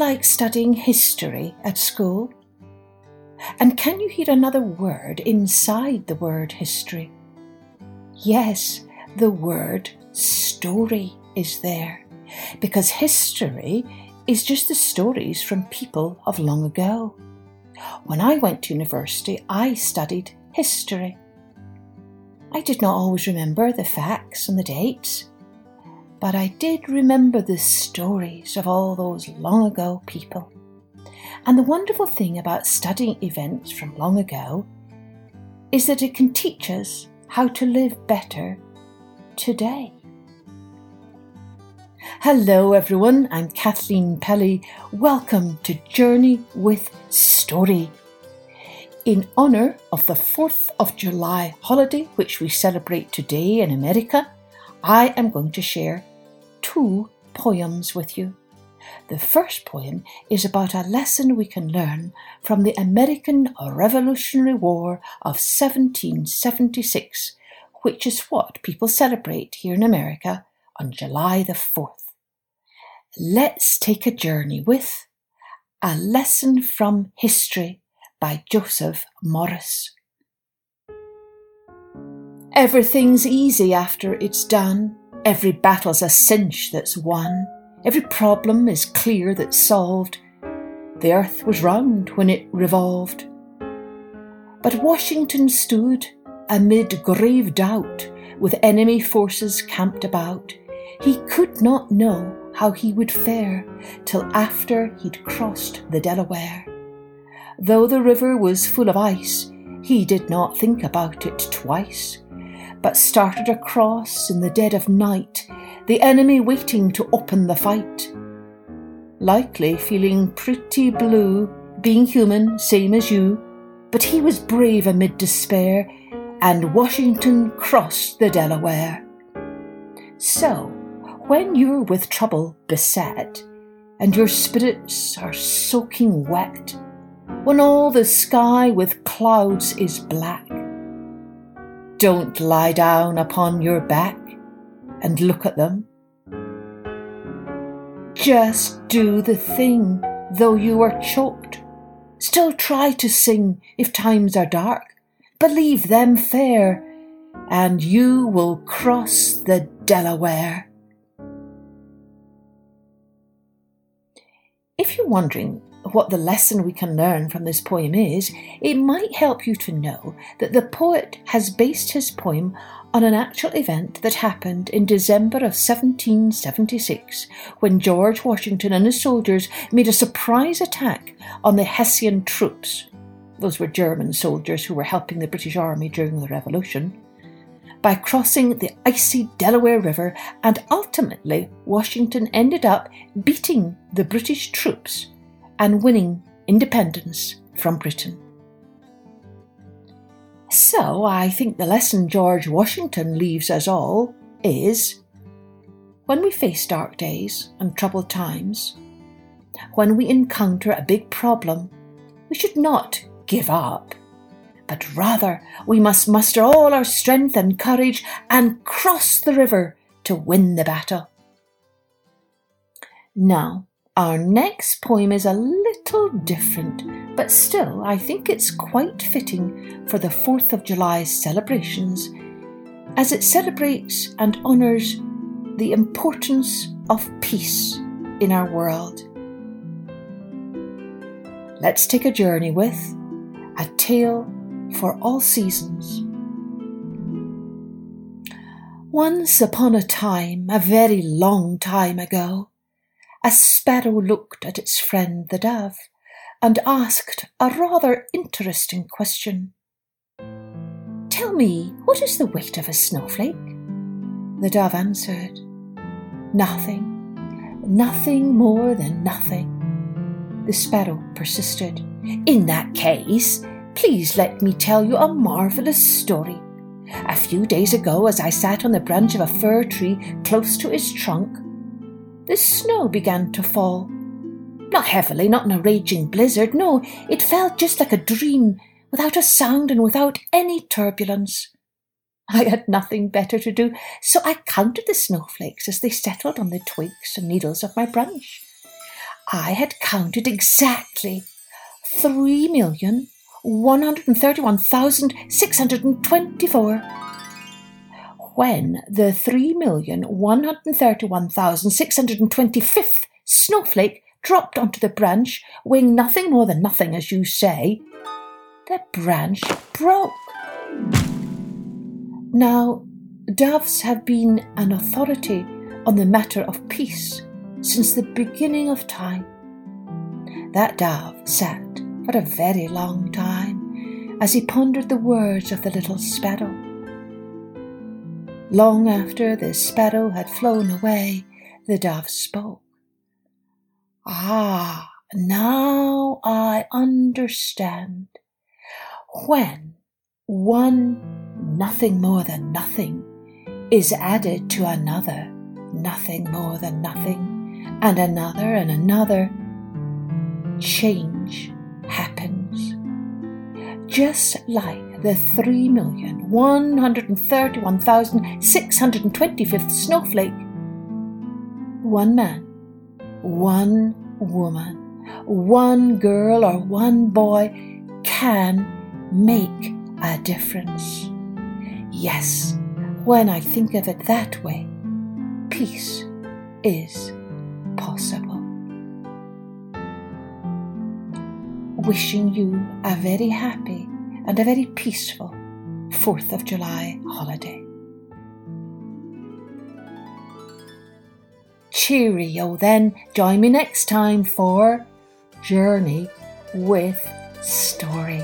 like studying history at school? And can you hear another word inside the word history? Yes, the word story is there, because history is just the stories from people of long ago. When I went to university, I studied history. I did not always remember the facts and the dates, but I did remember the stories of all those long ago people. And the wonderful thing about studying events from long ago is that it can teach us how to live better today. Hello, everyone. I'm Kathleen Pelley. Welcome to Journey with Story. In honour of the 4th of July holiday, which we celebrate today in America, I am going to share two poems with you. The first poem is about a lesson we can learn from the American Revolutionary War of 1776, which is what people celebrate here in America on July the 4th. Let's take a journey with A Lesson from History by Joseph Morris. Everything's easy after it's done. Every battle's a cinch that's won. Every problem is clear that's solved. The earth was round when it revolved. But Washington stood amid grave doubt, with enemy forces camped about. He could not know how he would fare till after he'd crossed the Delaware. Though the river was full of ice, he did not think about it twice, but started across in the dead of night, the enemy waiting to open the fight. Likely feeling pretty blue, being human, same as you, but he was brave amid despair, and Washington crossed the Delaware. So, when you're with trouble beset, and your spirits are soaking wet, when all the sky with clouds is black, don't lie down upon your back and look at them. Just do the thing, though you are choked. Still try to sing if times are dark. Believe them fair, and you will cross the Delaware. If you're wondering what the lesson we can learn from this poem is, it might help you to know that the poet has based his poem on an actual event that happened in December of 1776 when George Washington and his soldiers made a surprise attack on the Hessian troops. Those were German soldiers who were helping the British Army during the Revolution by crossing the icy Delaware River, and ultimately Washington ended up beating the British troops and winning independence from Britain. So I think the lesson George Washington leaves us all is when we face dark days and troubled times, when we encounter a big problem, we should not give up but rather we must muster all our strength and courage and cross the river to win the battle. Now, our next poem is a little different, but still I think it's quite fitting for the 4th of July celebrations, as it celebrates and honours the importance of peace in our world. Let's take a journey with A Tale for all seasons. Once upon a time, a very long time ago, a sparrow looked at its friend the dove and asked a rather interesting question. Tell me, what is the weight of a snowflake? The dove answered, Nothing, nothing more than nothing. The sparrow persisted. In that case, Please let me tell you a marvellous story. A few days ago, as I sat on the branch of a fir tree close to its trunk, the snow began to fall. Not heavily, not in a raging blizzard, no, it fell just like a dream, without a sound and without any turbulence. I had nothing better to do, so I counted the snowflakes as they settled on the twigs and needles of my branch. I had counted exactly three million one hundred and thirty-one thousand six hundred and twenty-four. When the three million one hundred and thirty-one thousand six hundred and twenty-fifth snowflake dropped onto the branch, weighing nothing more than nothing, as you say, the branch broke. Now, doves have been an authority on the matter of peace since the beginning of time. That dove sat for a very long time as he pondered the words of the little sparrow. Long after the sparrow had flown away, the dove spoke. Ah, now I understand. When one nothing more than nothing is added to another nothing more than nothing, and another and another, change happens. Just like the 3,131,625th snowflake. One man, one woman, one girl or one boy can make a difference. Yes, when I think of it that way, peace is possible. Wishing you a very happy and a very peaceful 4th of July holiday. Cheerio then. Join me next time for Journey with Story.